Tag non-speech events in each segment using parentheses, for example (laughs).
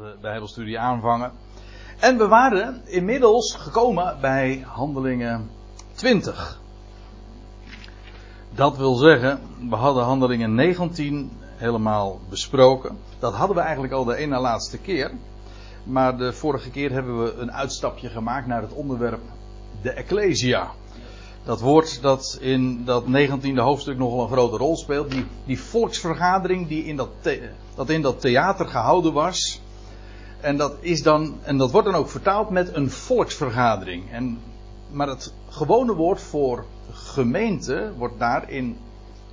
we Bijbelstudie aanvangen. En we waren inmiddels gekomen bij Handelingen 20. Dat wil zeggen, we hadden Handelingen 19 helemaal besproken. Dat hadden we eigenlijk al de ene laatste keer. Maar de vorige keer hebben we een uitstapje gemaakt naar het onderwerp de Ecclesia. Dat woord dat in dat 19e hoofdstuk nogal een grote rol speelt. Die, die volksvergadering die in dat, dat in dat theater gehouden was. En dat, is dan, en dat wordt dan ook vertaald met een volksvergadering. En, maar het gewone woord voor gemeente wordt daar in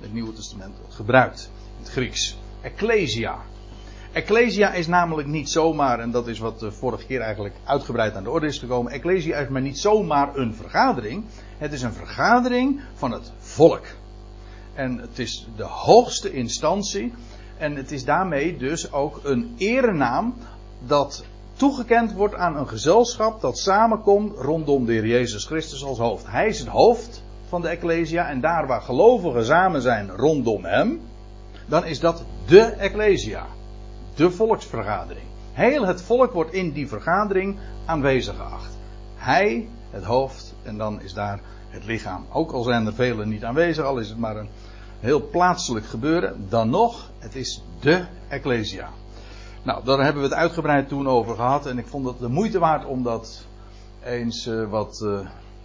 het Nieuwe Testament gebruikt. Het Grieks. Ecclesia. Ecclesia is namelijk niet zomaar, en dat is wat de vorige keer eigenlijk uitgebreid aan de orde is gekomen. Ecclesia is maar niet zomaar een vergadering. Het is een vergadering van het volk. En het is de hoogste instantie. En het is daarmee dus ook een erenaam dat toegekend wordt aan een gezelschap dat samenkomt rondom de Heer Jezus Christus als hoofd. Hij is het hoofd van de Ecclesia en daar waar gelovigen samen zijn rondom hem, dan is dat de Ecclesia. De volksvergadering. Heel het volk wordt in die vergadering aanwezig geacht. Hij, het hoofd, en dan is daar het lichaam. Ook al zijn er velen niet aanwezig, al is het maar een heel plaatselijk gebeuren, dan nog, het is de Ecclesia. Nou, daar hebben we het uitgebreid toen over gehad en ik vond het de moeite waard om dat eens uh, wat, uh,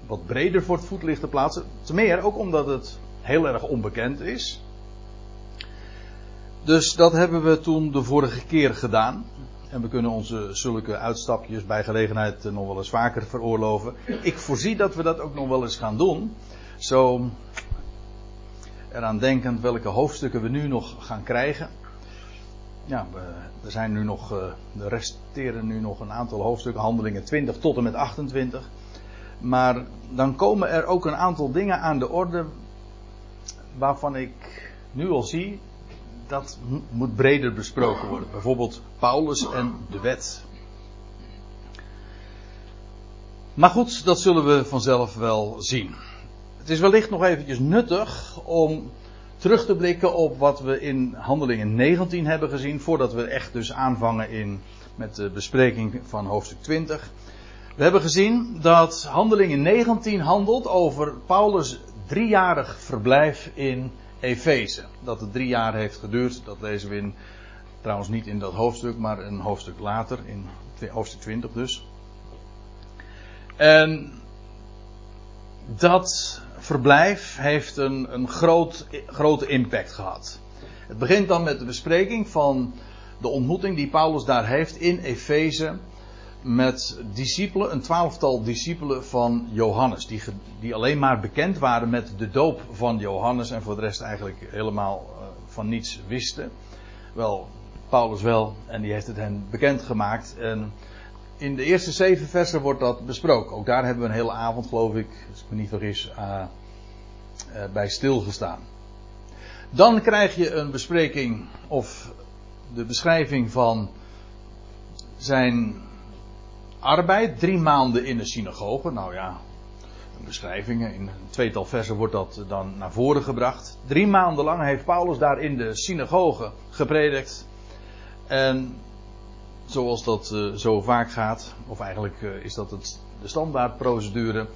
wat breder voor het voetlicht te plaatsen. Ten meer ook omdat het heel erg onbekend is. Dus dat hebben we toen de vorige keer gedaan. En we kunnen onze zulke uitstapjes bij gelegenheid nog wel eens vaker veroorloven. Ik voorzie dat we dat ook nog wel eens gaan doen. Zo eraan denkend welke hoofdstukken we nu nog gaan krijgen. Ja, we, zijn nu nog, er resteren nu nog een aantal hoofdstukken, handelingen 20 tot en met 28. Maar dan komen er ook een aantal dingen aan de orde waarvan ik nu al zie dat moet breder besproken worden. Bijvoorbeeld Paulus en de wet. Maar goed, dat zullen we vanzelf wel zien. Het is wellicht nog eventjes nuttig om terug te blikken op wat we in Handelingen 19 hebben gezien, voordat we echt dus aanvangen in, met de bespreking van hoofdstuk 20. We hebben gezien dat Handelingen 19 handelt over Paulus' driejarig verblijf in Efeze. Dat het drie jaar heeft geduurd, dat lezen we in, trouwens niet in dat hoofdstuk, maar een hoofdstuk later, in hoofdstuk 20 dus. En dat verblijf heeft een, een groot, grote impact gehad. Het begint dan met de bespreking van de ontmoeting die Paulus daar heeft in Efeze met discipelen, een twaalftal discipelen van Johannes, die, die alleen maar bekend waren met de doop van Johannes en voor de rest eigenlijk helemaal uh, van niets wisten. Wel, Paulus wel, en die heeft het hen bekendgemaakt. En in de eerste zeven versen wordt dat besproken. Ook daar hebben we een hele avond, geloof ik, als ik me niet vergis, uh, uh, bij stilgestaan. Dan krijg je een bespreking of de beschrijving van zijn arbeid, drie maanden in de synagoge. Nou ja, beschrijvingen. In een tweetal versen wordt dat dan naar voren gebracht. Drie maanden lang heeft Paulus daar in de synagoge gepredikt. En zoals dat uh, zo vaak gaat, of eigenlijk uh, is dat het, de standaardprocedure,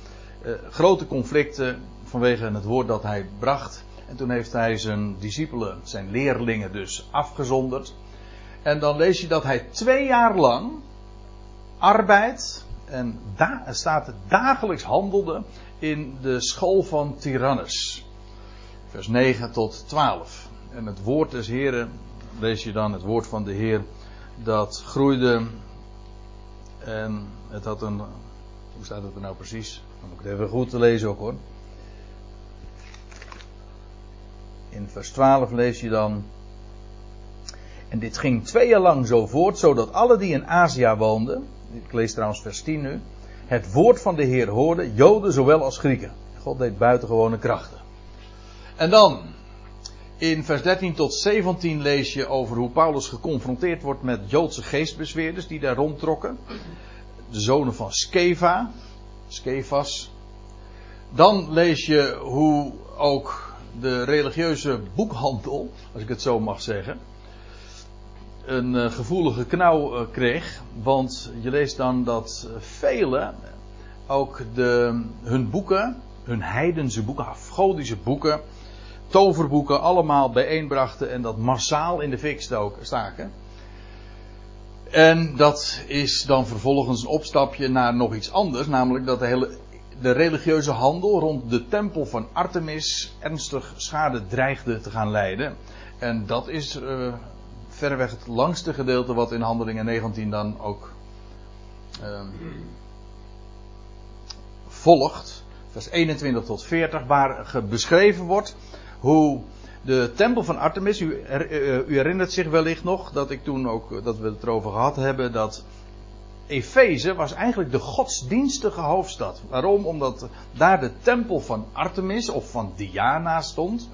uh, grote conflicten vanwege het woord dat hij bracht. En toen heeft hij zijn discipelen, zijn leerlingen dus afgezonderd. En dan lees je dat hij twee jaar lang arbeid en da staat dagelijks handelde in de school van Tyrannus. Vers 9 tot 12. En het woord des Heren, lees je dan het woord van de Heer, dat groeide en het had een, hoe staat het er nou precies? Dan moet ik het even goed lezen ook hoor. In vers 12 lees je dan. En dit ging twee jaar lang zo voort, zodat alle die in Azië woonden, ik lees trouwens vers 10 nu, het woord van de Heer hoorden, Joden zowel als Grieken. God deed buitengewone krachten. En dan, in vers 13 tot 17 lees je over hoe Paulus geconfronteerd wordt met Joodse geestbezweerders die daar rondtrokken. De zonen van Skeva, Skevas. Dan lees je hoe ook de religieuze boekhandel, als ik het zo mag zeggen, een uh, gevoelige knauw uh, kreeg. Want je leest dan dat velen ook de, hun boeken, hun heidense boeken, afgodische boeken, toverboeken allemaal bijeenbrachten en dat massaal in de fik staken. En dat is dan vervolgens een opstapje naar nog iets anders, namelijk dat de hele de religieuze handel rond de tempel van Artemis ernstig schade dreigde te gaan leiden. En dat is uh, verreweg het langste gedeelte wat in Handelingen 19 dan ook uh, volgt. Vers 21 tot 40, waar beschreven wordt hoe de tempel van Artemis, u, u, herinnert zich wellicht nog dat ik toen ook dat we het erover gehad hebben dat Efeze was eigenlijk de godsdienstige hoofdstad. Waarom? Omdat daar de tempel van Artemis of van Diana stond.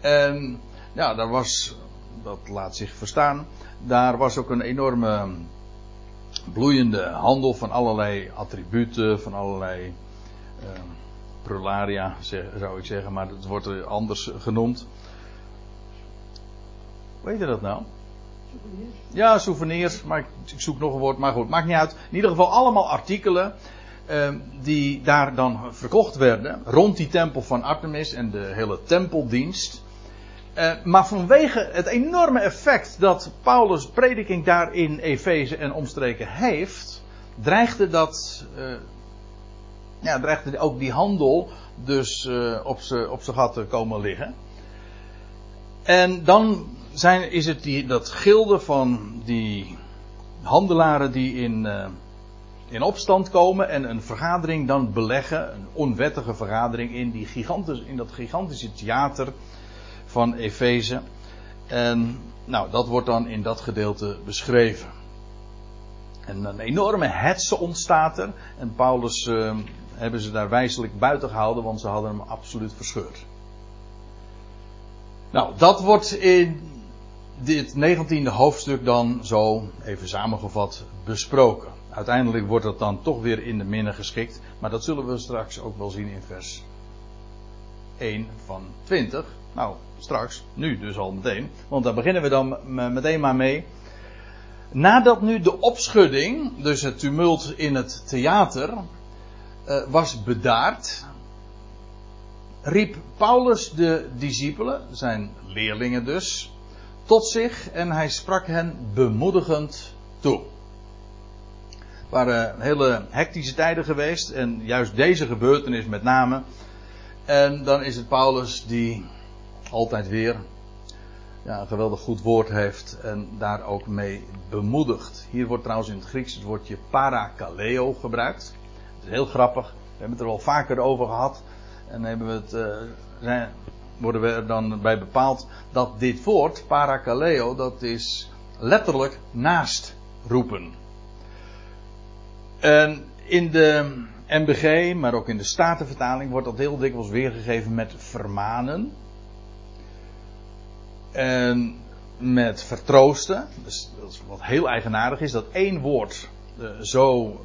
En ja, daar was, dat laat zich verstaan, daar was ook een enorme bloeiende handel van allerlei attributen, van allerlei uh, prularia, zou ik zeggen, maar het wordt anders genoemd. Weet je dat nou? Ja, souvenirs, maar ik, zoek nog een woord, maar goed, maakt niet uit. In ieder geval allemaal artikelen uh, die daar dan verkocht werden rond die tempel van Artemis en de hele tempeldienst. Uh, maar vanwege het enorme effect dat Paulus' prediking daar in Efeze en omstreken heeft, dreigde dat, uh, ja, dreigde ook die handel dus uh, op zijn gat komen liggen. En dan zijn, is het die, dat gilde van die handelaren die in, uh, in opstand komen en een vergadering dan beleggen, een onwettige vergadering in, die gigantisch, in dat gigantische theater van Efeze. En nou, dat wordt dan in dat gedeelte beschreven. En een enorme hetze ontstaat er. En Paulus uh, hebben ze daar wijselijk buiten gehouden, want ze hadden hem absoluut verscheurd. Nou, dat wordt in dit 19e hoofdstuk dan zo, even samengevat, besproken. Uiteindelijk wordt dat dan toch weer in de minne geschikt, maar dat zullen we straks ook wel zien in vers 1 van 20. Nou, straks, nu dus al meteen, want daar beginnen we dan meteen maar mee. Nadat nu de opschudding, dus het tumult in het theater, uh, was bedaard, riep Paulus de discipelen, zijn leerlingen dus, tot zich en hij sprak hen bemoedigend toe. Het waren hele hectische tijden geweest en juist deze gebeurtenis met name. En dan is het Paulus die altijd weer ja, een geweldig goed woord heeft en daar ook mee bemoedigt. Hier wordt trouwens in het Grieks het woordje parakaleo gebruikt. Het is heel grappig. We hebben het er al vaker over gehad. En hebben we het, uh, worden we er dan bij bepaald dat dit woord, parakaleo, dat is letterlijk naast roepen. En in de MBG, maar ook in de Statenvertaling wordt dat heel dikwijls weergegeven met vermanen. En met vertroosten. Dus wat heel eigenaardig is, dat één woord uh, zo,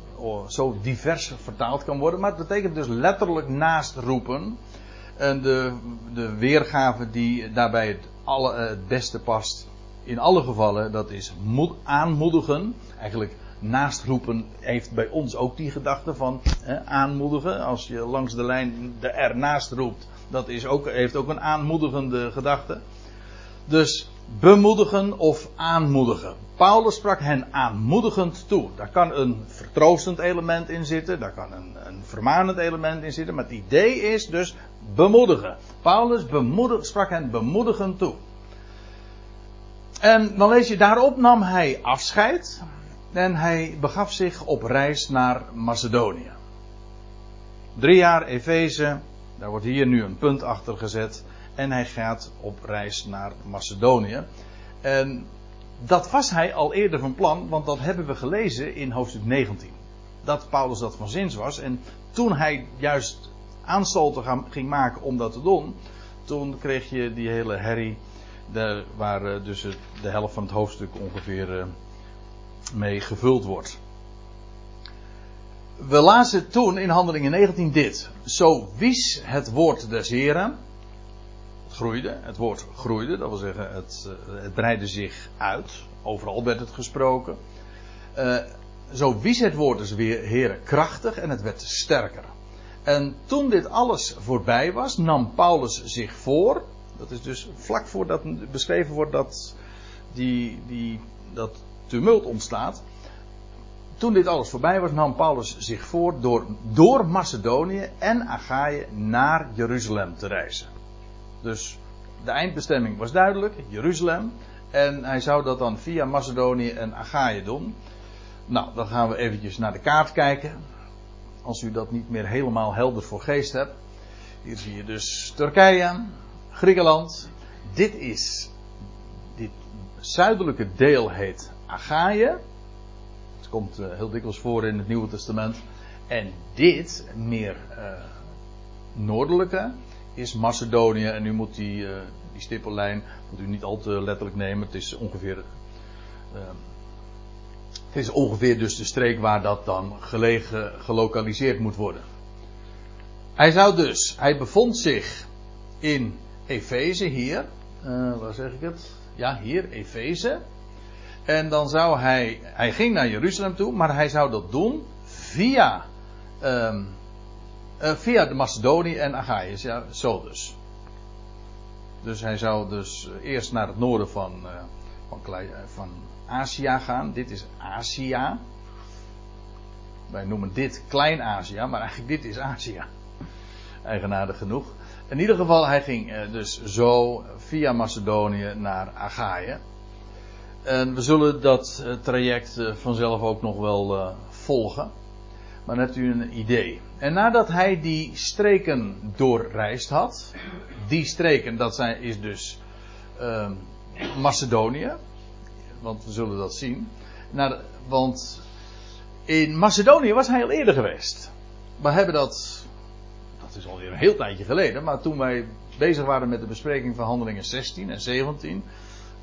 zo divers vertaald kan worden. Maar het betekent dus letterlijk naast roepen. En de, de weergave die daarbij het, alle, eh, beste past, in alle gevallen, dat is moed, aanmoedigen. Eigenlijk naast roepen heeft bij ons ook die gedachte van hè, aanmoedigen. Als je langs de lijn de R naast roept, dat is ook, heeft ook een aanmoedigende gedachte. Dus bemoedigen of aanmoedigen. Paulus sprak hen aanmoedigend toe. Daar kan een vertroostend element in zitten, daar kan een, een vermanend element in zitten, maar het idee is dus bemoedigen. Paulus bemoedig, sprak hen bemoedigend toe. En dan lees je daarop nam hij afscheid en hij begaf zich op reis naar Macedonië. Drie jaar Efeze, daar wordt hier nu een punt achter gezet. En hij gaat op reis naar Macedonië. En dat was hij al eerder van plan, want dat hebben we gelezen in hoofdstuk 19. Dat Paulus dat van zins was. En toen hij juist aanstalten ging maken om dat te doen, toen kreeg je die hele herrie, waar eh, dus de helft van het hoofdstuk ongeveer eh, mee gevuld wordt. We lazen toen in Handelingen 19 dit. Zo wies het woord des Heren groeide. Het woord groeide, dat wil zeggen, het, uh, het breidde zich uit. Overal werd het gesproken. Uh, zo wies het woord dus weer heren krachtig en het werd sterker. En toen dit alles voorbij was, nam Paulus zich voor. Dat is dus vlak voordat beschreven wordt dat die, die, dat tumult ontstaat. Toen dit alles voorbij was, nam Paulus zich voor door, door Macedonië en Achaïe naar Jeruzalem te reizen. Dus de eindbestemming was duidelijk, Jeruzalem. En hij zou dat dan via Macedonië en Achaïe doen. Nou, dan gaan we eventjes naar de kaart kijken. Als u dat niet meer helemaal helder voor geest hebt. Hier zie je dus Turkije, Griekenland. Dit is, dit zuidelijke deel heet Achaïe. Het komt uh, heel dikwijls voor in het Nieuwe Testament. En dit, meer uh, noordelijke, is Macedonië. En nu moet die, uh, die stippellijn moet u niet al te letterlijk nemen. Het is ongeveer. het is ongeveer dus de streek waar dat dan gelegen, gelokaliseerd moet worden. Hij zou dus, hij bevond zich in Efeze hier. waar zeg ik het? Ja, hier, Efeze. En dan zou hij, hij ging naar Jeruzalem toe, maar hij zou dat doen via, um, uh, via de Macedonië en Achaïe, ja, zo dus. Dus hij zou dus eerst naar het noorden van, uh, van, van Azië gaan. Dit is Azië. Wij noemen dit Klein-Azië, maar eigenlijk dit is Azië. Eigenaardig genoeg. In ieder geval, hij ging uh, dus zo via Macedonië naar Achaïe. En we zullen dat eh, traject eh, vanzelf ook nog wel volgen. Maar dan hebt u een idee. En nadat hij die streken doorreisd had. Die streken, dat zijn, is dus uh, Macedonië. Want we zullen dat zien. Naar, want in Macedonië was hij al eerder geweest. We hebben dat. Dat is alweer een heel tijdje geleden. Maar toen wij bezig waren met de bespreking van handelingen 16 en 17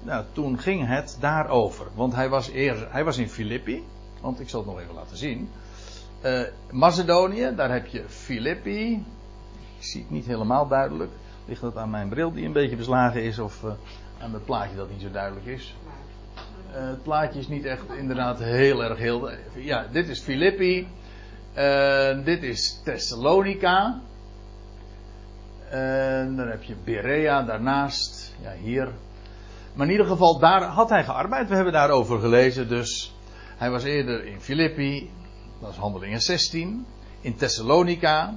nou, toen ging het daarover. Want hij was, eer, hij was in Filippi. Want ik zal het nog even laten zien. Uh, Macedonië, daar heb je Filippi. Ik zie het niet helemaal duidelijk. Ligt dat aan mijn bril die een beetje beslagen is? Of uh, aan het plaatje dat niet zo duidelijk is? Uh, het plaatje is niet echt inderdaad heel erg heel. Ja, dit is Filippi. dit is Thessalonica. Dan heb je Berea daarnaast. Ja, hier maar in ieder geval, daar had hij gearbeid. We hebben daarover gelezen. Dus hij was eerder in Filippi, dat is handelingen 16. In Thessalonica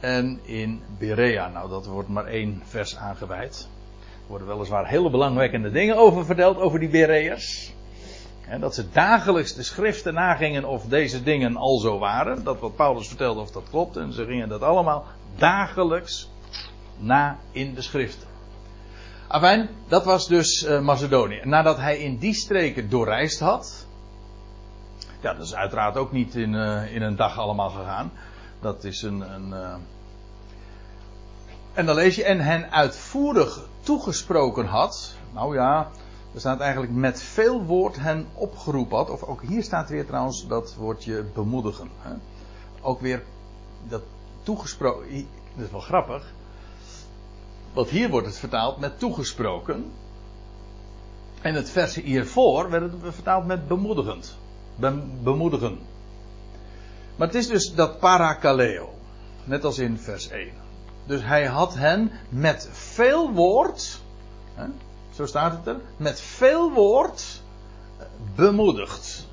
en in Berea. Nou, dat wordt maar één vers aangeweid. Er worden weliswaar hele belangwekkende dingen over verteld, over die Bereërs. Dat ze dagelijks de schriften nagingen of deze dingen al zo waren. Dat wat Paulus vertelde of dat klopt. En ze gingen dat allemaal dagelijks na in de schriften. Afijn, dat was dus uh, Macedonië. Nadat hij in die streken doorreisd had. Ja, dat is uiteraard ook niet in, uh, in een dag allemaal gegaan. Dat is een. een uh... En dan lees je. En hen uitvoerig toegesproken had. Nou ja, er staat eigenlijk met veel woord hen opgeroepen had. Of ook hier staat weer trouwens dat woordje bemoedigen. Hè? Ook weer dat toegesproken. Dat is wel grappig. Want hier wordt het vertaald met toegesproken. En het vers hiervoor werd vertaald met bemoedigend. Bemoedigen. Maar het is dus dat parakaleo. Net als in vers 1. Dus hij had hen met veel woord. Hè, zo staat het er. Met veel woord bemoedigd.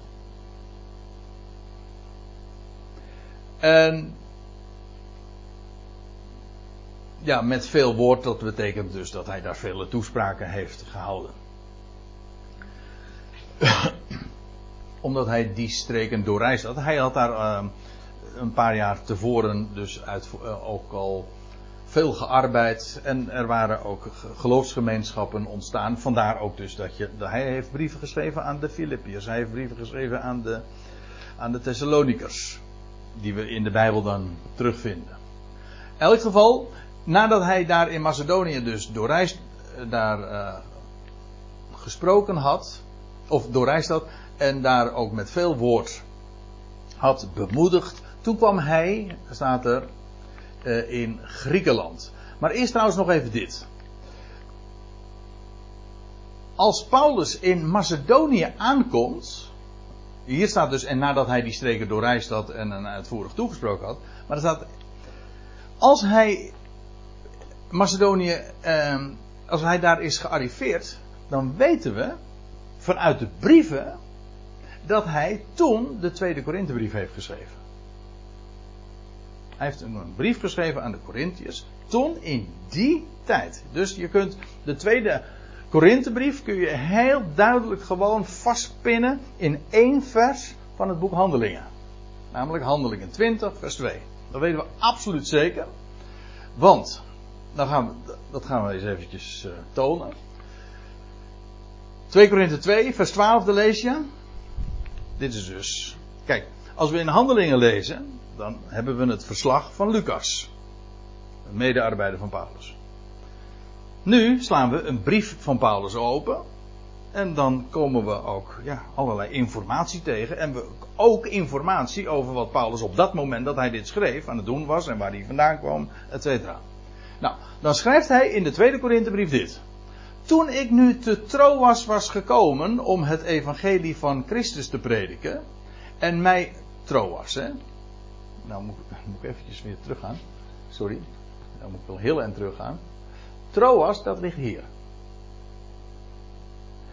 En ja, met veel woord, dat betekent dus dat hij daar vele toespraken heeft gehouden. Omdat hij die streken doorreisd had. Hij had daar uh, een paar jaar tevoren dus uit, uh, ook al veel gearbeid. En er waren ook geloofsgemeenschappen ontstaan. Vandaar ook dus dat, je, hij heeft brieven geschreven aan de Filippiërs. Hij heeft brieven geschreven aan de, aan de Thessalonikers. Die we in de Bijbel dan terugvinden. In elk geval, nadat hij daar in Macedonië dus doorreisd, eh, daar uh, gesproken had, of doorreisd had, en daar ook met veel woord had bemoedigd, toen kwam hij, staat er, uh, in Griekenland. Maar eerst trouwens nog even dit. als Paulus in Macedonië aankomt. Hier staat dus, en nadat hij die streken doorreisd had en een uitvoerig toegesproken had. Maar er staat, als hij Macedonië, eh, als hij daar is gearriveerd, dan weten we vanuit de brieven dat hij toen de tweede Korinthebrief heeft geschreven. Hij heeft een brief geschreven aan de Corinthiërs. Toen in die tijd. Dus je kunt de tweede Korinthebrief kun je heel duidelijk gewoon vastpinnen in één vers van het boek Handelingen. Namelijk Handelingen 20, vers 2. Dat weten we absoluut zeker. Want, dan gaan we, dat gaan we eens eventjes uh, tonen. 2 Korinthe 2, vers 12, de lees je. Dit is dus. Kijk, als we in Handelingen lezen, dan hebben we het verslag van Lucas. Een medearbeider van Paulus. Nu slaan we een brief van Paulus open. En dan komen we ook ja, allerlei informatie tegen. En we ook informatie over wat Paulus op dat moment dat hij dit schreef aan het doen was. En waar hij vandaan kwam, et cetera. Nou, dan schrijft hij in de tweede Korinthebrief dit. Toen ik nu te Troas was gekomen om het evangelie van Christus te prediken. En mij, Troas hè. Nou moet, moet ik eventjes weer teruggaan. Sorry. Dan moet ik wel heel erg teruggaan. Troas, dat ligt hier.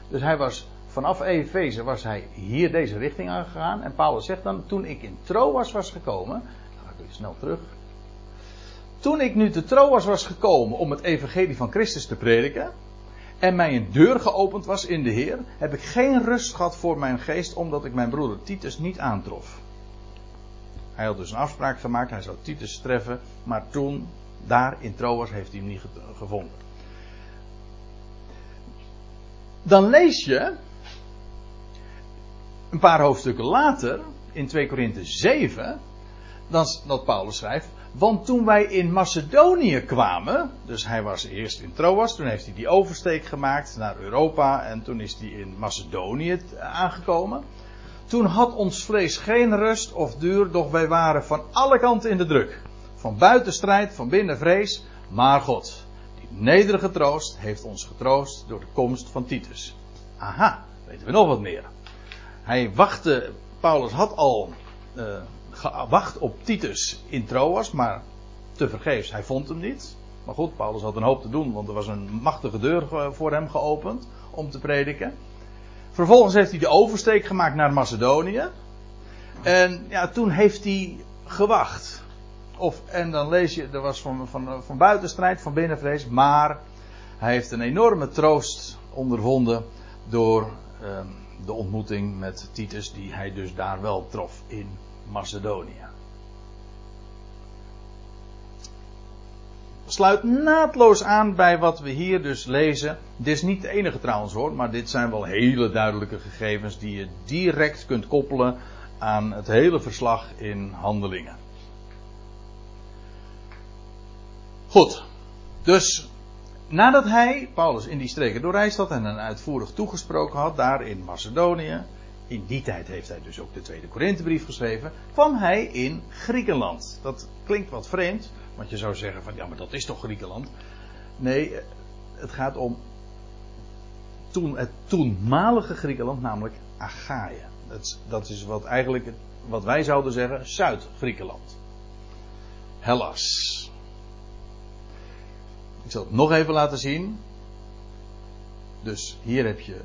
Dus hij was vanaf Efeze was hij hier deze richting aangegaan. En Paulus zegt dan, toen ik in Troas was gekomen, ga ik weer snel terug. Toen ik nu te Troas was gekomen om het evangelie van Christus te prediken, en mij een deur geopend was in de Heer, heb ik geen rust gehad voor mijn geest, omdat ik mijn broeder Titus niet aantrof. Hij had dus een afspraak gemaakt, hij zou Titus treffen, maar toen, daar in Troas, heeft hij hem niet gevonden. Dan lees je, een paar hoofdstukken later, in 2 Korinthe 7, dan, dat Paulus schrijft, want toen wij in Macedonië kwamen, dus hij was eerst in Troas, toen heeft hij die oversteek gemaakt naar Europa en toen is hij in Macedonië aangekomen. Toen had ons vlees geen rust of duur, doch wij waren van alle kanten in de druk. Van buiten strijd, van binnen vrees, maar God, die nederige troost, heeft ons getroost door de komst van Titus. Aha, weten we nog wat meer. Hij wachtte, Paulus had al uh, gewacht op Titus in Troas, maar tevergeefs, hij vond hem niet. Maar goed, Paulus had een hoop te doen, want er was een machtige deur voor hem geopend om te prediken. Vervolgens heeft hij de oversteek gemaakt naar Macedonië. En ja, toen heeft hij gewacht. Of, en dan lees je, er was van, van, van buitenstrijd, van binnenvrees, maar hij heeft een enorme troost ondervonden door um, de ontmoeting met Titus, die hij dus daar wel trof in Macedonië. Sluit naadloos aan bij wat we hier dus lezen. Dit is niet de enige trouwens hoor, maar dit zijn wel hele duidelijke gegevens die je direct kunt koppelen aan het hele verslag in handelingen. Goed, dus nadat hij, Paulus, in die streken doorreisd had en een uitvoerig toegesproken had, daar in Macedonië, in die tijd heeft hij dus ook de tweede Korinthebrief geschreven, kwam hij in Griekenland. Dat klinkt wat vreemd, want je zou zeggen van ja, maar dat is toch Griekenland? Nee, het gaat om toen, het toenmalige Griekenland, namelijk Achaïe. Dat, dat is wat eigenlijk, wat wij zouden zeggen, Zuid-Griekenland. Hellas. Ik zal het nog even laten zien. Dus hier heb je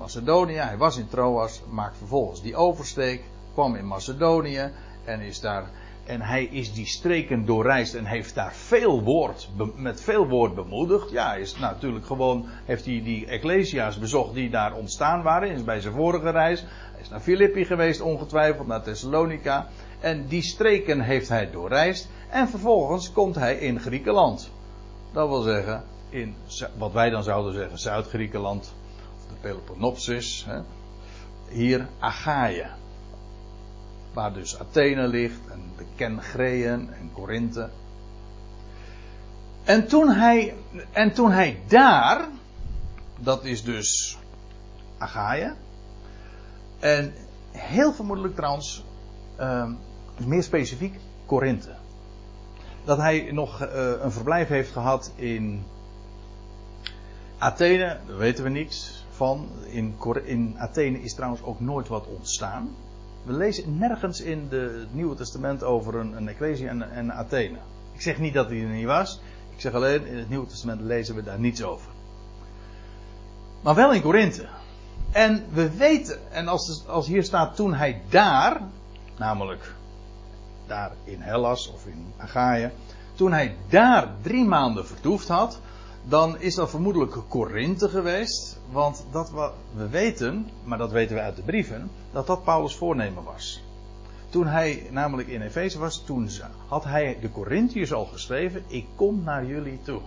Macedonië. Hij was in Troas, maakt vervolgens die oversteek, kwam in Macedonië en is daar. En hij is die streken doorreisd en heeft daar veel woord, met veel woord bemoedigd. Ja, hij is natuurlijk gewoon, heeft hij die ecclesia's bezocht die daar ontstaan waren. Is bij zijn vorige reis. Hij is naar Filippi geweest, ongetwijfeld, naar Thessalonica. En die streken heeft hij doorreisd. En vervolgens komt hij in Griekenland. Dat wil zeggen, in wat wij dan zouden zeggen Zuid-Griekenland, Peloponnesus. Hè. Hier Achaïe. Waar dus Athene ligt en de Kengreën en Korinthe. En toen hij, en toen hij daar, dat is dus Achaïe. En heel vermoedelijk trouwens, uh, meer specifiek, Korinthe. Dat hij nog uh, een verblijf heeft gehad in Athene, dat weten we niets van. In, in Athene is trouwens ook nooit wat ontstaan. We lezen nergens in de, het Nieuwe Testament over een, een en, en Athene. Ik zeg niet dat hij er niet was. Ik zeg alleen, in het Nieuwe Testament lezen we daar niets over. Maar wel in Korinthe. En we weten, en als, als hier staat toen hij daar, namelijk daar in Hellas of in Achaia, toen hij daar drie maanden vertoefd had, dan is dat vermoedelijk Korinthe geweest. Want dat wat we weten, maar dat weten we uit de brieven, dat dat Paulus' voornemen was. Toen hij namelijk in Efeze was, toen had hij de Corinthiërs al geschreven: Ik kom naar jullie toe.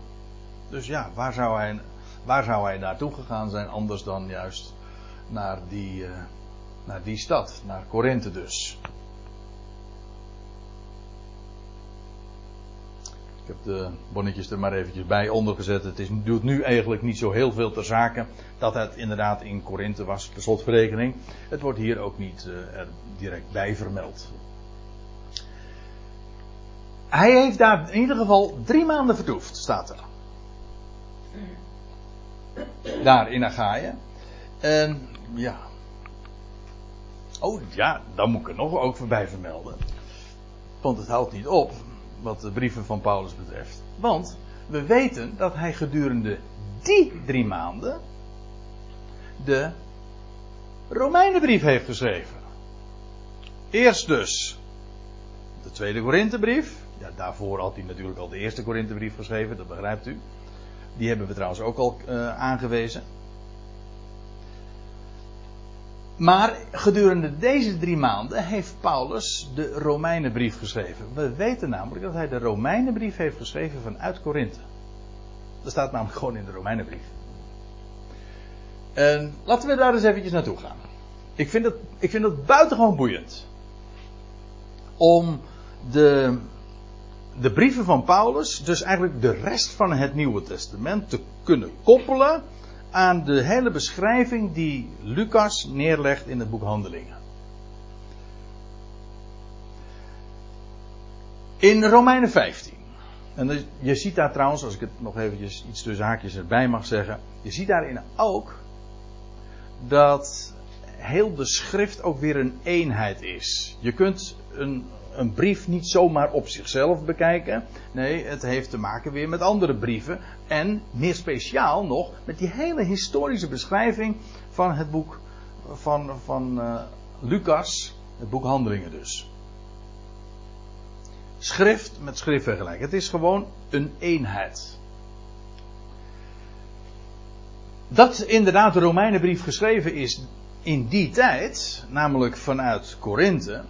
Dus ja, waar zou hij, waar zou hij naartoe gegaan zijn anders dan juist naar die, uh, naar die stad, naar Korinthe dus. Ik heb de bonnetjes er maar eventjes bij ondergezet. Het is, doet nu eigenlijk niet zo heel veel ter zake dat het inderdaad in Korinthe was, de slotverrekening. Het wordt hier ook niet er direct bij vermeld. Hij heeft daar in ieder geval drie maanden vertoefd, staat er. Daar in Achaia. En ja. Oh ja, dan moet ik er nog ook voorbij vermelden. Want het houdt niet op wat de brieven van Paulus betreft. Want we weten dat hij gedurende die drie maanden de Romeinenbrief heeft geschreven. Eerst dus de tweede Korinthebrief. Daarvoor had hij natuurlijk al de eerste Korinthebrief geschreven, dat begrijpt u. Die hebben we trouwens ook al uh, aangewezen. Maar gedurende deze drie maanden heeft Paulus de Romeinenbrief geschreven. We weten namelijk dat hij de Romeinenbrief heeft geschreven vanuit Korinthe. Dat staat namelijk gewoon in de Romeinenbrief. En laten we daar eens eventjes naartoe gaan. Ik vind het, ik vind het buitengewoon boeiend. Om de, de brieven van Paulus, dus eigenlijk de rest van het Nieuwe Testament, te kunnen koppelen aan de hele beschrijving die Lucas neerlegt in het boek Handelingen. In Romeinen 15. En je ziet daar trouwens, als ik het nog eventjes iets tussen haakjes erbij mag zeggen. Je ziet daarin ook dat heel de schrift ook weer een eenheid is. Je kunt een een brief niet zomaar op zichzelf bekijken. Nee, het heeft te maken weer met andere brieven. En meer speciaal nog met die hele historische beschrijving van het boek van, van uh, Lucas, het boek Handelingen dus. Schrift met schrift vergelijken. Het is gewoon een eenheid. Dat inderdaad de Romeinenbrief geschreven is in die tijd, namelijk vanuit Korinthe,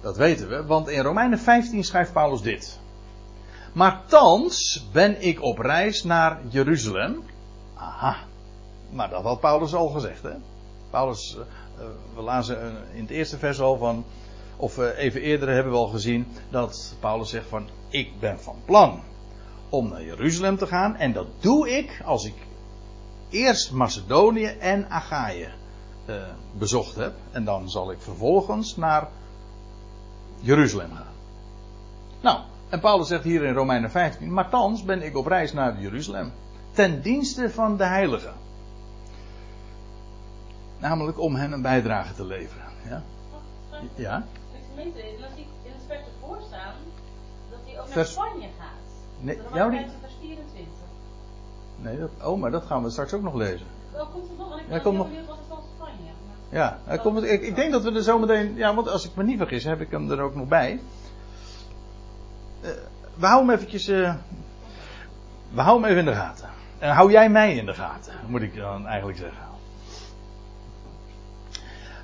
dat weten we, want in Romeinen 15 schrijft Paulus dit. Maar thans ben ik op reis naar Jeruzalem. Aha, maar dat had Paulus al gezegd, hè? Paulus, uh, we lazen in het eerste vers al van, of even eerder hebben we al gezien, dat Paulus zegt van, ik ben van plan om naar Jeruzalem te gaan. En dat doe ik als ik eerst Macedonië en Achaïe bezocht heb. En dan zal ik vervolgens naar Jeruzalem gaan. Nou, en Paulus zegt hier in Romeinen 15, maar thans ben ik op reis naar Jeruzalem. Ten dienste van de heiligen. Namelijk om hen een bijdrage te leveren. Ja? Ja? Vers ervoor staan dat hij ook naar Spanje gaat. Nee, jou vers 24. Nee, dat, oh, maar dat gaan we straks ook nog lezen. Wel, komt nog? Ik ja, komt nog... wat het. Ja, ik, ik, denk dat we er zo meteen. Ja, want als ik me niet vergis, heb ik hem er ook nog bij. Uh, we houden hem eventjes. Uh, we houden hem even in de gaten. En hou jij mij in de gaten, moet ik dan eigenlijk zeggen.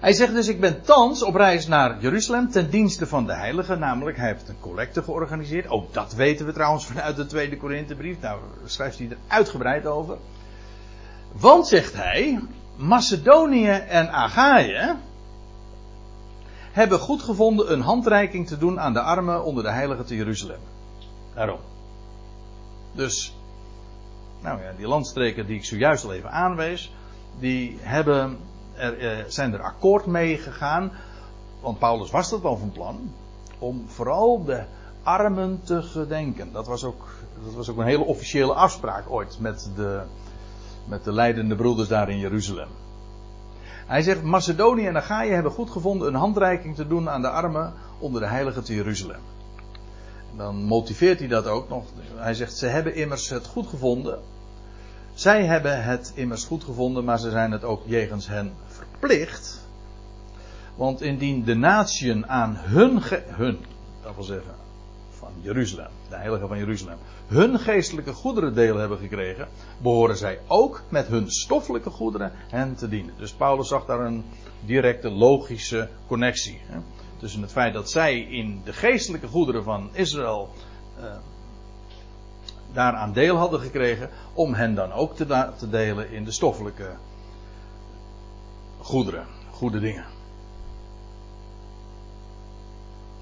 Hij zegt dus: Ik ben thans op reis naar Jeruzalem ten dienste van de heiligen. Namelijk, hij heeft een collecte georganiseerd. Ook dat weten we trouwens vanuit de tweede Korinthebrief. Daar schrijft hij er uitgebreid over. Want, zegt hij, Macedonië en Achaïe hebben goed gevonden een handreiking te doen aan de armen onder de heiligen te Jeruzalem. Daarom. Dus, nou ja, die landstreken die ik zojuist al even aanwees, die hebben er, eh, zijn er akkoord mee gegaan, want Paulus was dat wel van plan, om vooral de armen te gedenken. Dat was ook, dat was ook een hele officiële afspraak ooit met de, met de leidende broeders daar in Jeruzalem. Hij zegt, Macedonië en Achaïe hebben goed gevonden een handreiking te doen aan de armen onder de heilige te Jeruzalem. Dan motiveert hij dat ook nog. Hij zegt, ze hebben immers het goed gevonden. Zij hebben het immers goed gevonden, maar ze zijn het ook jegens hen verplicht. Want indien de natieën aan hun, hun, dat wil zeggen Jeruzalem, de heilige van Jeruzalem, hun geestelijke goederen deel hebben gekregen, behoren zij ook met hun stoffelijke goederen hen te dienen. Dus Paulus zag daar een directe logische connectie. Hè, tussen het feit dat zij in de geestelijke goederen van Israël eh, daaraan deel hadden gekregen, om hen dan ook te, te delen in de stoffelijke goederen, goede dingen.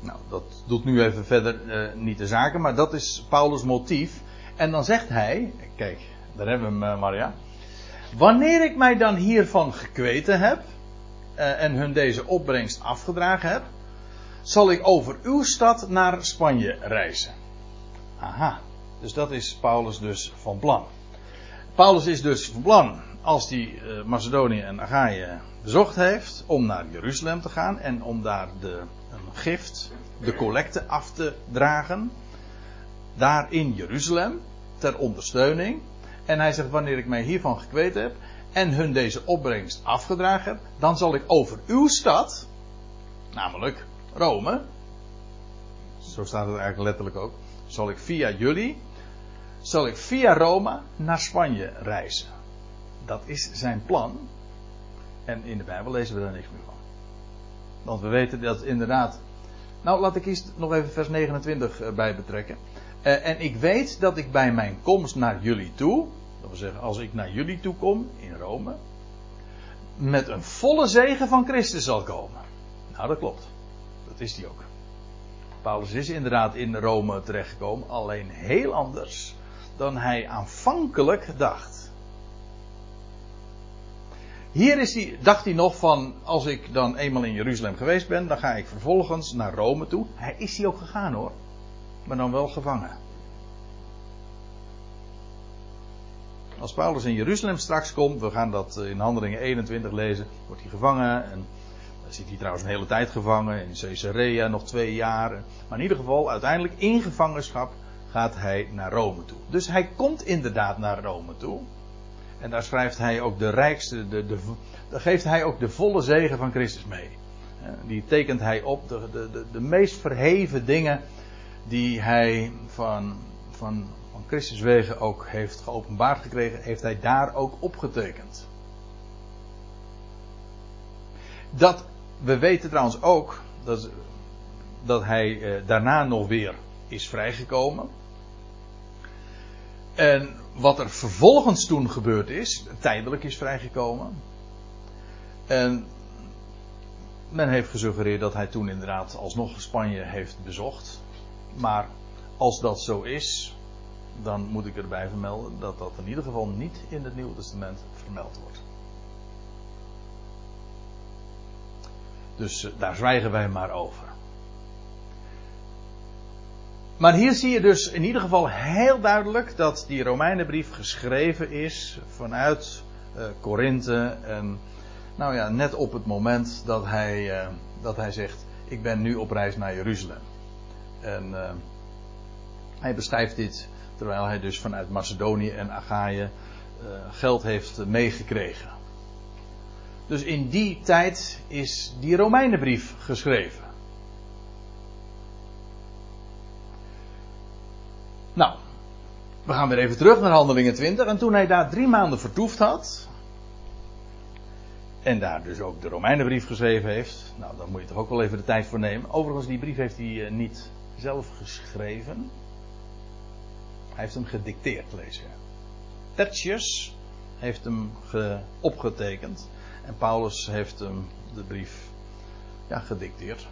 Nou, dat doet nu even verder uh, niet de zaken, maar dat is Paulus' motief. En dan zegt hij, kijk, daar hebben we hem, uh, Maria. Wanneer ik mij dan hiervan gekweten heb uh, en hun deze opbrengst afgedragen heb, zal ik over uw stad naar Spanje reizen. Aha, dus dat is Paulus dus van plan. Paulus is dus van plan, als hij Macedonië en Achaïe bezocht heeft, om naar Jeruzalem te gaan en om daar de gift, de collecte af te dragen. Daar in Jeruzalem, ter ondersteuning. En hij zegt, wanneer ik mij hiervan gekweet heb en hun deze opbrengst afgedragen heb, dan zal ik over uw stad, namelijk Rome, zo staat het eigenlijk letterlijk ook, zal ik via jullie, zal ik via Rome naar Spanje reizen. Dat is zijn plan. En in de Bijbel lezen we daar niks meer van. Want we weten dat inderdaad. Nou, laat ik eerst nog even vers 29 eh, bij betrekken. Uh, en ik weet dat ik bij mijn komst naar jullie toe, dat wil zeggen, als ik naar jullie toe kom in Rome, met een volle zegen van Christus zal komen. Nou, dat klopt. Dat is die ook. Paulus is inderdaad in Rome terechtgekomen, alleen heel anders dan hij aanvankelijk dacht. Hier is hij, dacht hij nog van, als ik dan eenmaal in Jeruzalem geweest ben, dan ga ik vervolgens naar Rome toe. Hij is hij ook gegaan hoor, maar dan wel gevangen. Als Paulus in Jeruzalem straks komt, we gaan dat in Handelingen 21 lezen, wordt hij gevangen. En dan zit hij trouwens een hele tijd gevangen, in Caesarea nog twee jaar. Maar in ieder geval, uiteindelijk in gevangenschap gaat hij naar Rome toe. Dus hij komt inderdaad naar Rome toe. En daar schrijft hij ook de rijkste, de, de, daar geeft hij ook de volle zegen van Christus mee. Die tekent hij op, de, de, de, meest verheven dingen die hij van, van, van Christus wegen ook heeft geopenbaard gekregen, heeft hij daar ook opgetekend. Dat, we weten trouwens ook dat, dat hij eh, daarna nog weer is vrijgekomen. En wat er vervolgens toen gebeurd is, tijdelijk is vrijgekomen. En men heeft gesuggereerd dat hij toen inderdaad alsnog Spanje heeft bezocht. Maar als dat zo is, dan moet ik erbij vermelden dat dat in ieder geval niet in het Nieuwe Testament vermeld wordt. Dus eh, daar zwijgen wij maar over. Maar hier zie je dus in ieder geval heel duidelijk dat die Romeinenbrief geschreven is vanuit uh, Korinthe. En nou ja, net op het moment dat hij, uh, dat hij zegt: Ik ben nu op reis naar Jeruzalem. En uh, hij beschrijft dit terwijl hij dus vanuit Macedonië en Achaïe geld heeft meegekregen. Dus in die tijd is die Romeinenbrief geschreven. We gaan weer even terug naar Handelingen 20. En toen hij daar drie maanden vertoefd had. En daar dus ook de Romeinenbrief geschreven heeft. Nou, dan moet je toch ook wel even de tijd voor nemen. Overigens, die brief heeft hij eh, niet zelf geschreven. Hij heeft hem gedicteerd, lees je. Tertius heeft hem opgetekend. En Paulus heeft hem de brief ja, gedicteerd.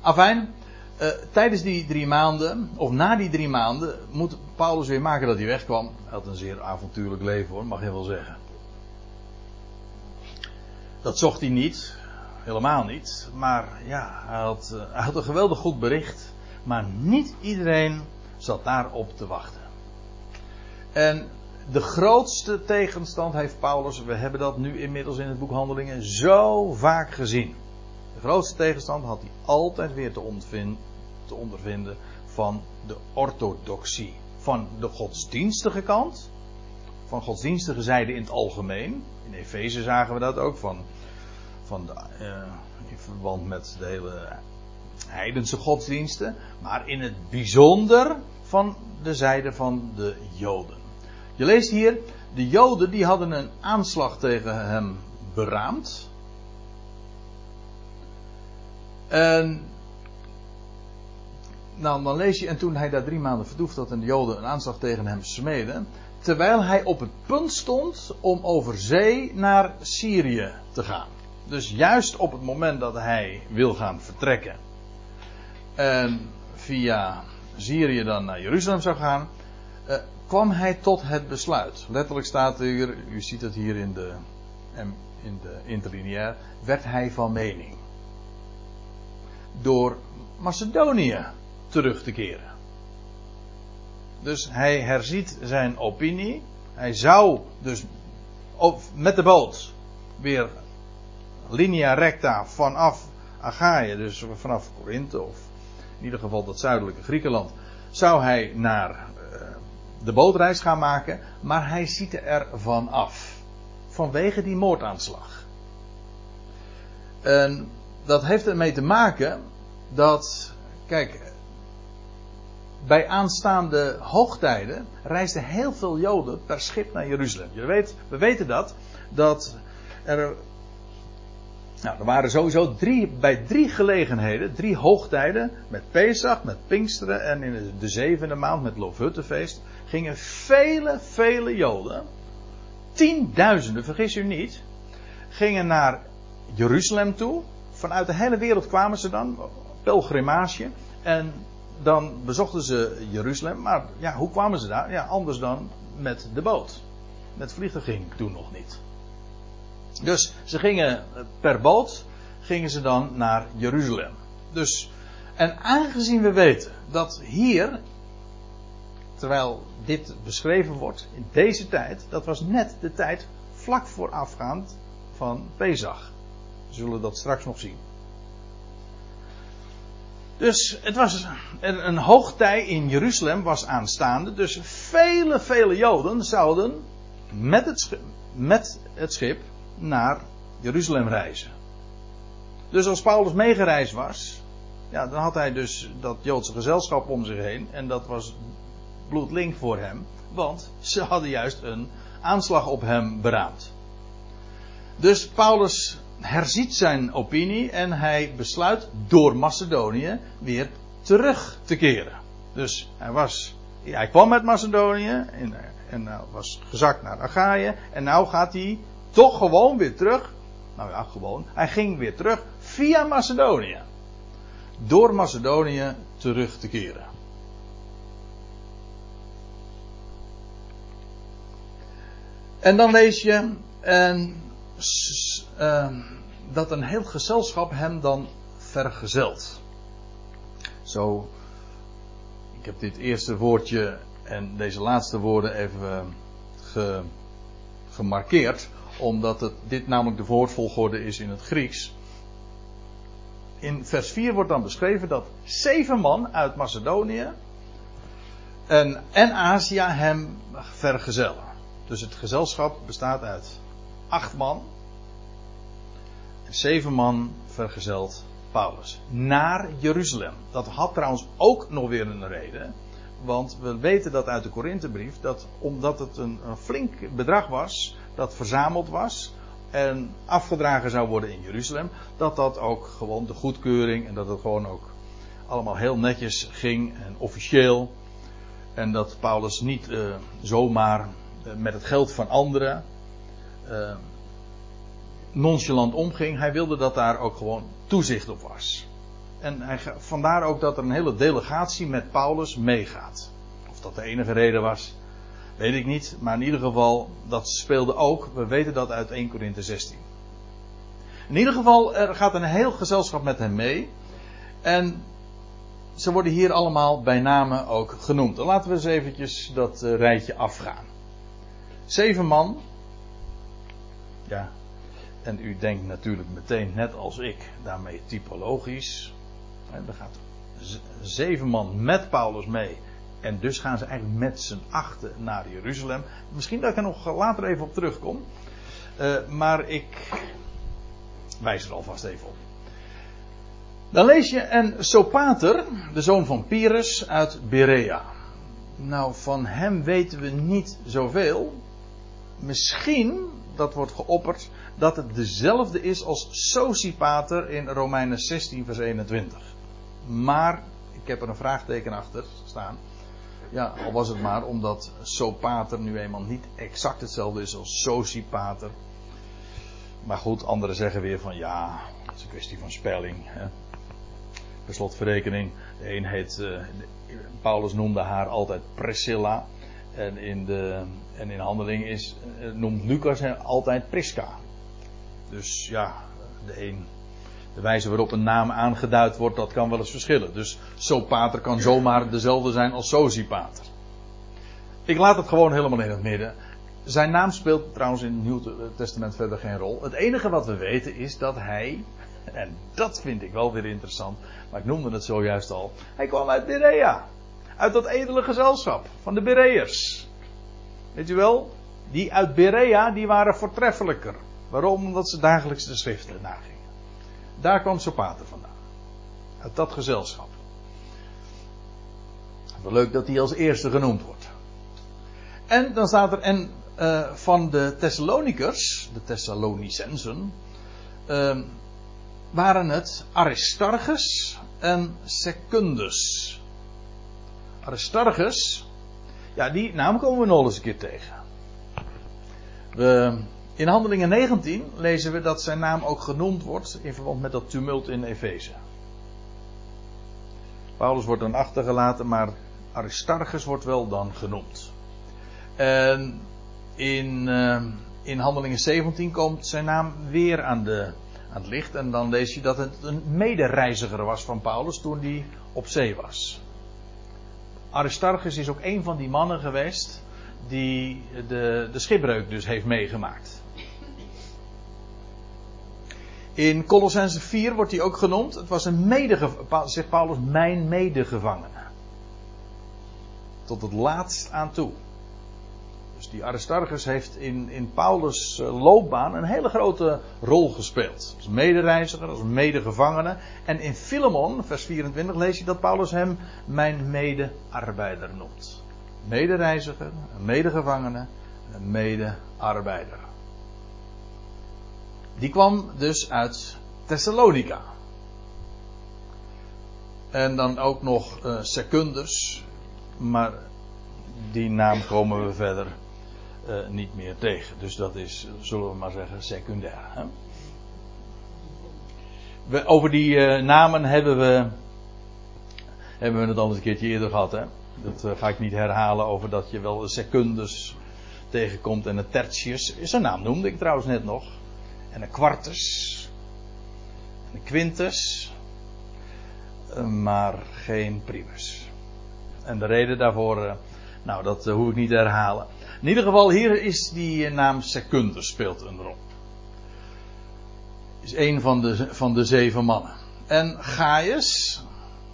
Afijn, uh, tijdens die drie maanden, of na die drie maanden, moet Paulus weer maken dat hij wegkwam. Hij had een zeer avontuurlijk leven hoor, mag je wel zeggen. Dat zocht hij niet, helemaal niet. Maar ja, hij had, uh, hij had een geweldig goed bericht. Maar niet iedereen zat daarop te wachten. En de grootste tegenstand heeft Paulus, we hebben dat nu inmiddels in het boek Handelingen zo vaak gezien. De grootste tegenstand had hij altijd weer te, te ondervinden van de orthodoxie. Van de godsdienstige kant, van godsdienstige zijde in het algemeen. In Efeze zagen we dat ook van, van de, uh, in verband met de hele heidense godsdiensten. Maar in het bijzonder van de zijde van de Joden. Je leest hier, de Joden die hadden een aanslag tegen hem beraamd. En nou, dan lees je, en toen hij daar drie maanden vertoefd had en de Joden een aanslag tegen hem smeden, terwijl hij op het punt stond om over zee naar Syrië te gaan. Dus juist op het moment dat hij wil gaan vertrekken en via Syrië dan naar Jeruzalem zou gaan, eh, kwam hij tot het besluit. Letterlijk staat hier, u ziet het hier in de, in de interlineair, werd hij van mening. Door Macedonië terug te keren. Dus hij herziet zijn opinie. Hij zou dus met de boot weer linea recta vanaf Achaia, dus vanaf Korinthe of in ieder geval dat zuidelijke Griekenland, zou hij naar uh, de bootreis gaan maken, maar hij ziet er van af. Vanwege die moordaanslag. En dat heeft ermee te maken dat, kijk, bij aanstaande hoogtijden reisden heel veel Joden per schip naar Jeruzalem. Je weet, we weten dat, dat er nou, er waren sowieso drie, bij drie gelegenheden, drie hoogtijden, met Pesach, met Pinksteren en in de zevende maand met Loofhuttenfeest, gingen vele, vele Joden, tienduizenden, vergis u niet, gingen naar Jeruzalem toe. Vanuit de hele wereld kwamen ze dan, pelgrimage, en dan bezochten ze Jeruzalem. Maar ja, hoe kwamen ze daar? Ja, anders dan met de boot. Met vliegen ging toen nog niet. Dus ze gingen per boot, gingen ze dan naar Jeruzalem. Dus, en aangezien we weten dat hier, terwijl dit beschreven wordt, in deze tijd, dat was net de tijd vlak voorafgaand van Pesach. We zullen dat straks nog zien. Dus het was een, een hoogtij in Jeruzalem was aanstaande. Dus vele, vele Joden zouden met het, met het schip naar Jeruzalem reizen. Dus als Paulus meegereisd was, ja, dan had hij dus dat Joodse gezelschap om zich heen. En dat was bloedlink voor hem. Want ze hadden juist een aanslag op hem beraamd. Dus Paulus herziet zijn opinie en hij besluit door Macedonië weer terug te keren. Dus hij was, hij kwam met Macedonië en, en was gezakt naar Achaïe en nu gaat hij toch gewoon weer terug. Nou ja, gewoon. Hij ging weer terug via Macedonië. Door Macedonië terug te keren. En dan lees je en, uh, dat een heel gezelschap hem dan vergezelt. Zo, ik heb dit eerste woordje en deze laatste woorden even ge, gemarkeerd omdat het, dit namelijk de woordvolgorde is in het Grieks. In vers 4 wordt dan beschreven dat zeven man uit Macedonië en, en Azië hem vergezellen. Dus het gezelschap bestaat uit acht man. En zeven man vergezeld Paulus naar Jeruzalem. Dat had trouwens ook nog weer een reden. Want we weten dat uit de Korinthebrief dat omdat het een, een flink bedrag was, dat verzameld was en afgedragen zou worden in Jeruzalem, dat dat ook gewoon de goedkeuring en dat het gewoon ook allemaal heel netjes ging en officieel. En dat Paulus niet uh, zomaar uh, met het geld van anderen uh, nonchalant omging. Hij wilde dat daar ook gewoon toezicht op was. En hij, vandaar ook dat er een hele delegatie met Paulus meegaat. Of dat de enige reden was, Weet ik niet, maar in ieder geval, dat speelde ook. We weten dat uit 1 Korinthe 16. In ieder geval, er gaat een heel gezelschap met hem mee. En ze worden hier allemaal bij name ook genoemd. Laten we eens eventjes dat uh, rijtje afgaan. Zeven man. Ja. En u denkt natuurlijk meteen, net als ik, daarmee typologisch. En er gaat zeven man met Paulus mee. En dus gaan ze eigenlijk met z'n achten naar Jeruzalem. Misschien dat ik er nog later even op terugkom. Uh, maar ik wijs er alvast even op. Dan lees je en Sopater, de zoon van Pyrrhus uit Berea. Nou, van hem weten we niet zoveel. Misschien, dat wordt geopperd, dat het dezelfde is als Sosipater in Romeinen 16, vers 21. Maar, ik heb er een vraagteken achter staan. Ja, al was het maar omdat Sopater nu eenmaal niet exact hetzelfde is als Sosipater. Maar goed, anderen zeggen weer van ja, het is een kwestie van spelling. Hè. Per slotverrekening, de een heet, uh, Paulus noemde haar altijd Priscilla. En in, de, en in handeling is, uh, noemt Lucas haar altijd Prisca. Dus ja, de een, de wijze waarop een naam aangeduid wordt, dat kan wel eens verschillen. Dus Sopater kan zomaar dezelfde zijn als Sosipater. Ik laat het gewoon helemaal in het midden. Zijn naam speelt trouwens in het Nieuw Testament verder geen rol. Het enige wat we weten is dat hij, en dat vind ik wel weer interessant, maar ik noemde het zojuist al, hij kwam uit Berea. Uit dat edele gezelschap van de Bereërs. Weet u wel? Die uit Berea, die waren voortreffelijker. Waarom? Omdat ze dagelijks de schriften nagingen. Daar kwam Sopater vandaan. Uit dat gezelschap. Wel leuk dat hij als eerste genoemd wordt. En dan staat er, en uh, van de Thessalonikers, de Thessalonicensen, uh, waren het Aristarchus en Secundus. Aristarchus, ja, die naam komen we nog eens een keer tegen. We, in Handelingen 19 lezen we dat zijn naam ook genoemd wordt in verband met dat tumult in Efeze. Paulus wordt dan achtergelaten, maar Aristarchus wordt wel dan genoemd. En in, uh, in Handelingen 17 komt zijn naam weer aan, de, aan het licht. En dan lees je dat het een medereiziger was van Paulus toen hij op zee was. Aristarchus is ook een van die mannen geweest die de, de schipbreuk dus heeft meegemaakt. In Colossense 4 wordt hij ook genoemd. Het was een medegevangene, zegt Paulus, mijn medegevangene. Tot het laatst aan toe. Die Aristarchus heeft in, in Paulus' eh, loopbaan een hele grote rol gespeeld. Als medereiziger, als medegevangene. En in Filemon, vers 24, lees je dat Paulus hem mijn medearbeider noemt. Medereiziger, medegevangene, een medearbeider. Die kwam dus uit Thessalonica. En dan ook nog uh, Secundus. Maar die naam komen we verder uh, niet meer tegen. Dus dat is, zullen we maar zeggen, secundair. Hè? Over die uh, namen hebben we, hebben we het al eens een keertje eerder gehad. Hè? Dat uh, ga ik niet herhalen over dat je wel een secundus tegenkomt en een tertius. Zijn naam noemde ik trouwens net nog. En een quartus. En een quintus. maar geen primus. En de reden daarvoor, nou dat hoef ik niet te herhalen. In ieder geval, hier is die naam Secundus speelt een rol. Is een van de, van de zeven mannen. En Gaius,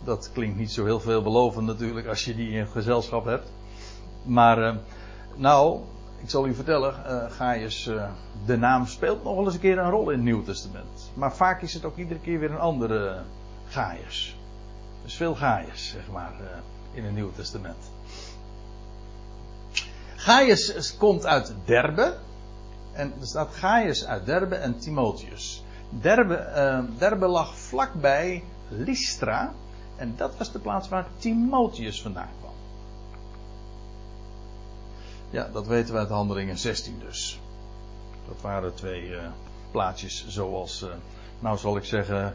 dat klinkt niet zo heel veelbelovend natuurlijk als je die in gezelschap hebt. Maar, uh, nou, ik zal u vertellen, uh, Gaius, de naam speelt nog wel eens een keer een rol in het Nieuw Testament. Maar vaak is het ook iedere keer weer een andere Gaius. Dus veel Gaius, zeg maar, in het Nieuw Testament. Gaius komt uit Derbe. En er staat Gaius uit Derbe en Timotheus. Derbe, uh, Derbe lag vlakbij Lystra. En dat was de plaats waar Timotheus vandaan kwam. Ja, dat weten we uit Handelingen 16 dus. Dat waren twee uh, plaatsjes zoals, uh, nou zal ik zeggen,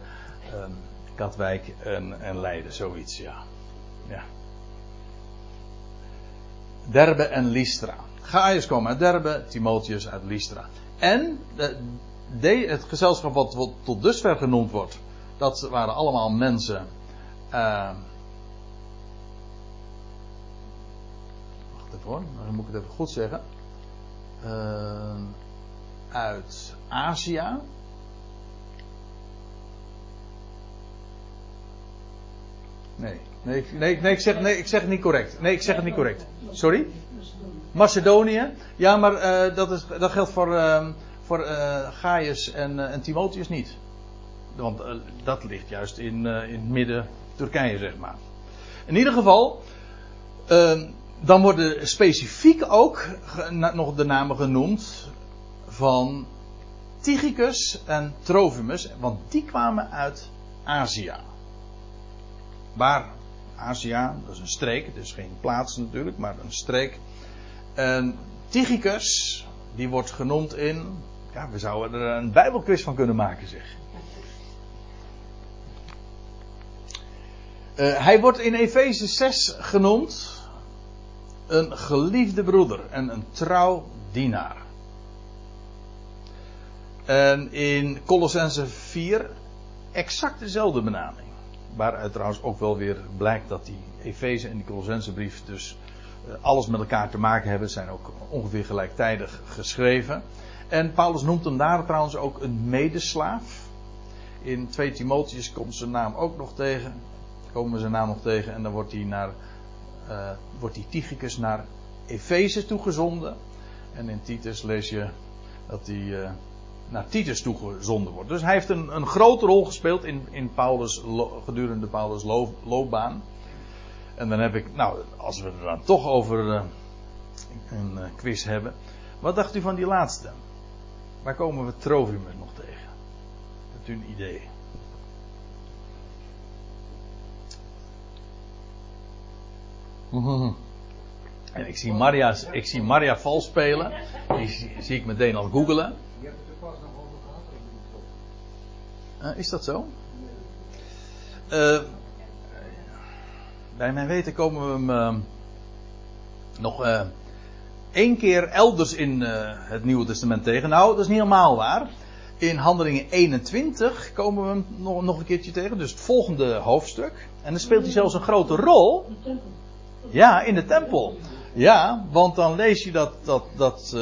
Katwijk en, en Leiden, zoiets, ja. Ja. Derbe en Lystra. Gaius kwam uit Derbe, Timotheus uit Lystra. En de, de, het gezelschap wat, tot dusver genoemd wordt, dat waren allemaal mensen. Uh, wacht even hoor, dan moet ik het even goed zeggen. uh, uit Azië. Nee, nee, nee, nee, ik, zeg, nee, ik zeg het niet correct. Nee, ik zeg het niet correct. Sorry? Macedonië. Ja, maar uh, dat, is, dat geldt voor, uh, voor uh, Gaius en, en Timotheus niet. Want dat ligt juist in, in het midden Turkije, zeg maar. In ieder geval, ehm, dan worden specifiek ook nog de namen genoemd van Tychicus en Trofimus, want die kwamen uit Azië. Waar Azië, dat is een streek, het is geen plaats natuurlijk, maar een streek. En Tychicus, die wordt genoemd in, ja, we zouden er een Bijbelquiz van kunnen maken, zeg. Uh, hij wordt in Efeze 6 genoemd een geliefde broeder en een trouw dienaar. En in Colossense 4 exact dezelfde benaming. Waaruit trouwens ook wel weer blijkt dat die Efeze en die Colossense brief dus uh, alles met elkaar te maken hebben. Zijn ook ongeveer gelijktijdig geschreven. En Paulus noemt hem daar trouwens ook een medeslaaf. In 2 Timotheus komt zijn naam ook nog tegen komen we zijn naam nog tegen en dan wordt hij naar uh, wordt die Tychicus naar Efeze toegezonden. En in Titus lees je dat hij uh, naar Titus toegezonden wordt. Dus hij heeft een, een grote rol gespeeld in, in Paulus, gedurende Paulus' loopbaan. En dan heb ik, nou, als we er dan toch over uh, een quiz hebben. Wat dacht u van die laatste? Waar komen we Trofimus nog tegen? Hebt u een idee? (laughs) En ik zie Maria, ik zie Maria vals spelen. Die zie, ik meteen al googelen. Je hebt het er pas nog over gehad. Uh, is dat zo? Uh, bij mijn weten komen we hem uh, nog één keer elders in het Nieuwe Testament tegen. Nou, dat is niet helemaal waar. In Handelingen 21 komen we hem nog, nog een keertje tegen. Dus het volgende hoofdstuk. En dan speelt hij zelfs een grote rol. Ja, in de tempel. Ja, want dan lees je dat, dat, dat,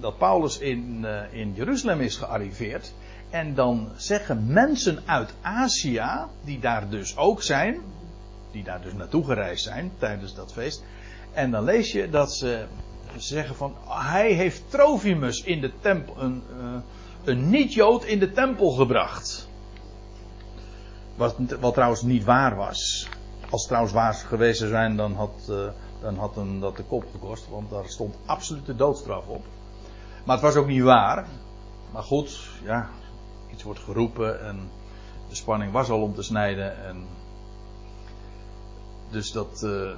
dat Paulus in, in Jeruzalem is gearriveerd. En dan zeggen mensen uit Azië, die daar dus ook zijn, die daar dus naartoe gereisd zijn tijdens dat feest. En dan lees je dat ze zeggen van, hij heeft Trofimus in de tempel, een, uh, een niet-Jood in de tempel gebracht. Wat, wat trouwens niet waar was. Als het trouwens waar geweest zijn, dan had, uh, dan had hem dat de kop gekost. Want daar stond absoluut de doodstraf op. Maar het was ook niet waar. Maar goed, ja, iets wordt geroepen en de spanning was al om te snijden. En dus dat, uh,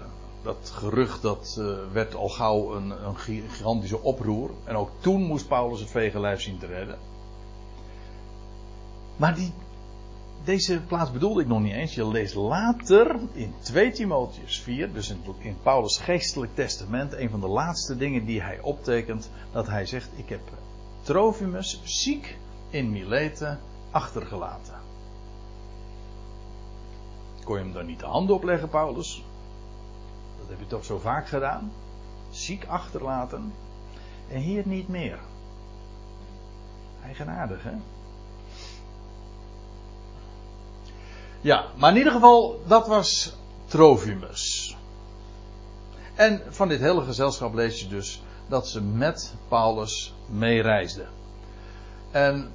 dat gerucht dat uh, werd al gauw een, een, gigantische oproer. En ook toen moest Paulus het vegenlijf zien te redden. Maar die deze plaats bedoelde ik nog niet eens. Je leest later in 2 Timotheus 4, dus in, in, Paulus' geestelijk testament, een van de laatste dingen die hij optekent, dat hij zegt: Ik heb Trofimus ziek in Mileten achtergelaten. Kon je hem dan niet de handen opleggen, Paulus? Dat heb je toch zo vaak gedaan? Ziek achterlaten. En hier niet meer. Eigenaardig, hè? Ja, maar in ieder geval, dat was Trofimus. En van dit hele gezelschap lees je dus dat ze met Paulus meereisden. En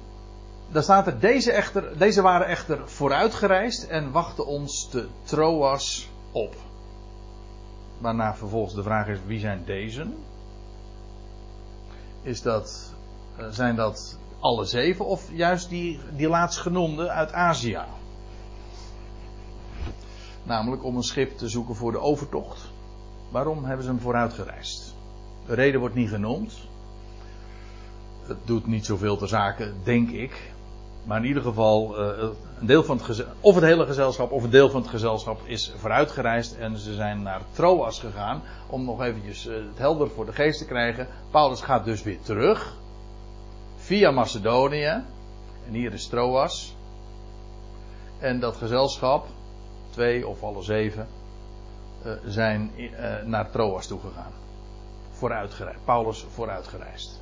daar staat er, deze, echter, deze waren echter vooruitgereisd en wachten ons te Troas op. Waarna vervolgens de vraag is, wie zijn deze? Is dat, eh, zijn dat alle zeven of juist die, die laatstgenoemde uit Azië? Namelijk om een schip te zoeken voor de overtocht. Waarom hebben ze hem vooruit gereisd? De reden wordt niet genoemd. Het doet niet zoveel ter zake, denk ik. Maar in ieder geval, uh, een deel van het of het hele gezelschap of een deel van het gezelschap is vooruitgereisd. En ze zijn naar Troas gegaan om nog eventjes uh, het helder voor de geest te krijgen. Paulus gaat dus weer terug. Via Macedonië. En hier is Troas. En dat gezelschap, twee of alle zeven, uh, zijn naar Troas toegegaan. Vooruitgereisd. Paulus vooruitgereisd.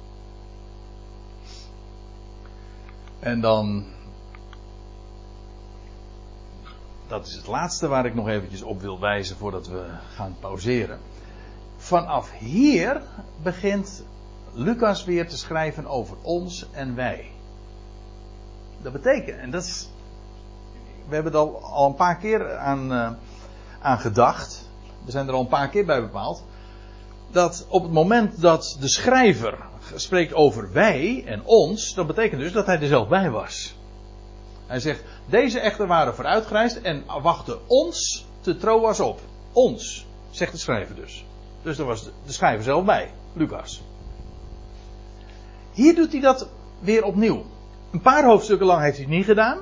En dan. Dat is het laatste waar ik nog eventjes op wil wijzen voordat we gaan pauzeren. Vanaf hier begint Lucas weer te schrijven over ons en wij. Dat betekent, en dat is. We hebben er al, een paar keer aan, uh, aan gedacht. We zijn er al een paar keer bij bepaald. Dat op het moment dat de schrijver spreekt over wij en ons, dat betekent dus dat hij er zelf bij was. Hij zegt, deze echter waren vooruitgereisd en wachten ons te Troas op. Ons, zegt de schrijver dus. Dus daar was de schrijver zelf bij, Lucas. Hier doet hij dat weer opnieuw. Een paar hoofdstukken lang heeft hij het niet gedaan.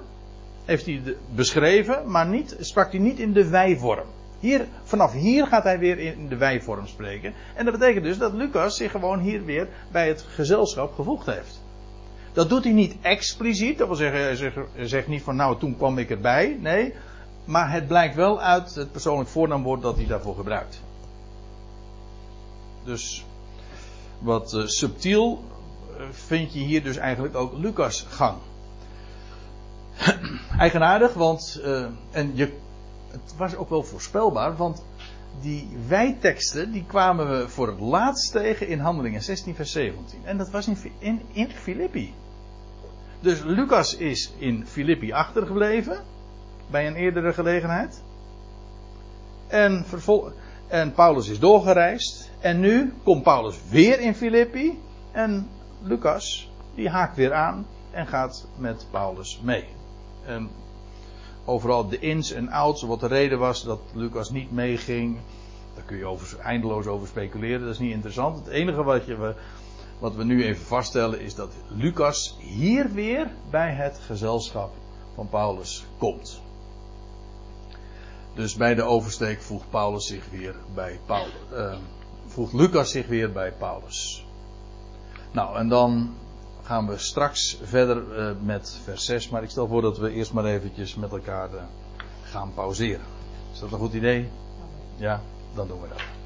Heeft hij beschreven, maar niet, sprak hij niet in de wijvorm. Hier, vanaf hier gaat hij weer in de wijvorm spreken. En dat betekent dus dat Lucas zich gewoon hier weer bij het gezelschap gevoegd heeft. Dat doet hij niet expliciet. Dat wil zeggen, hij zegt, niet van nou toen kwam ik erbij. Nee. Maar het blijkt wel uit het persoonlijk voornaamwoord dat hij daarvoor gebruikt. Dus wat uh, subtiel uh, vind je hier dus eigenlijk ook Lucas gang. (clears throat) Eigenaardig, want uh, en je het was ook wel voorspelbaar, want die wijteksten die kwamen we voor het laatst tegen in Handelingen 16 vers 17. En dat was in, in, Filippi. Dus Lucas is in Filippi achtergebleven, bij een eerdere gelegenheid. En, vervol, en Paulus is doorgereisd. En nu komt Paulus weer in Filippi. En Lucas, die haakt weer aan en gaat met Paulus mee. En overal de ins en outs, wat de reden was dat Lucas niet meeging. Daar kun je over, eindeloos over speculeren, dat is niet interessant. Het enige wat, je, wat we nu even vaststellen is dat Lucas hier weer bij het gezelschap van Paulus komt. Dus bij de oversteek voegt Paulus zich weer bij Paulus. Uh, voegt Lucas zich weer bij Paulus. Nou, en dan gaan we straks verder uh, met vers 6. Maar ik stel voor dat we eerst maar eventjes met elkaar uh, gaan pauzeren. Is dat een goed idee? Ja, dan doen we dat.